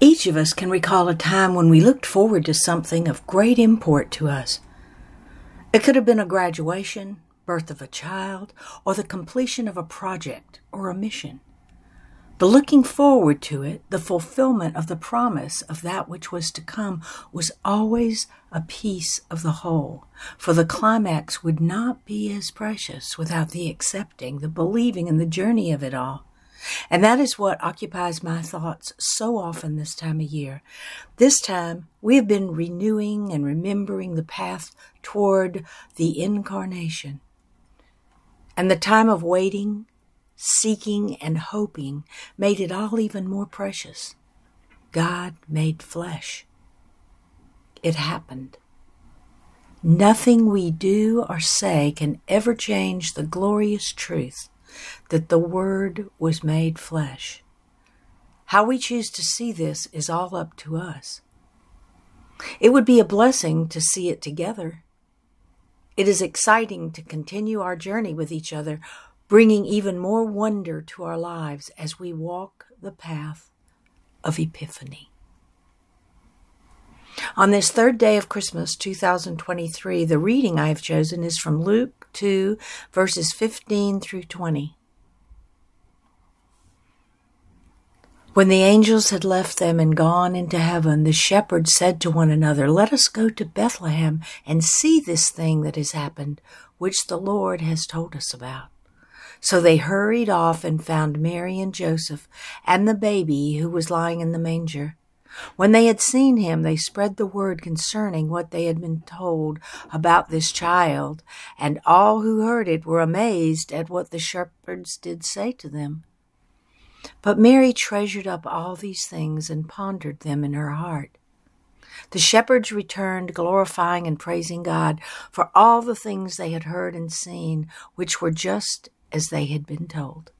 Each of us can recall a time when we looked forward to something of great import to us. It could have been a graduation, birth of a child, or the completion of a project or a mission. The looking forward to it, the fulfillment of the promise of that which was to come, was always a piece of the whole, for the climax would not be as precious without the accepting, the believing, and the journey of it all. And that is what occupies my thoughts so often this time of year. This time, we have been renewing and remembering the path toward the incarnation. And the time of waiting, seeking, and hoping made it all even more precious. God made flesh. It happened. Nothing we do or say can ever change the glorious truth that the Word was made flesh. How we choose to see this is all up to us. It would be a blessing to see it together. It is exciting to continue our journey with each other, bringing even more wonder to our lives as we walk the path of Epiphany. On this third day of Christmas 2023, the reading I have chosen is from Luke 2, verses 15 through 20. When the angels had left them and gone into heaven, the shepherds said to one another, Let us go to Bethlehem and see this thing that has happened, which the Lord has told us about. So they hurried off and found Mary and Joseph and the baby who was lying in the manger. When they had seen him, they spread the word concerning what they had been told about this child, and all who heard it were amazed at what the shepherds did say to them. But Mary treasured up all these things and pondered them in her heart. The shepherds returned, glorifying and praising God for all the things they had heard and seen, which were just as they had been told.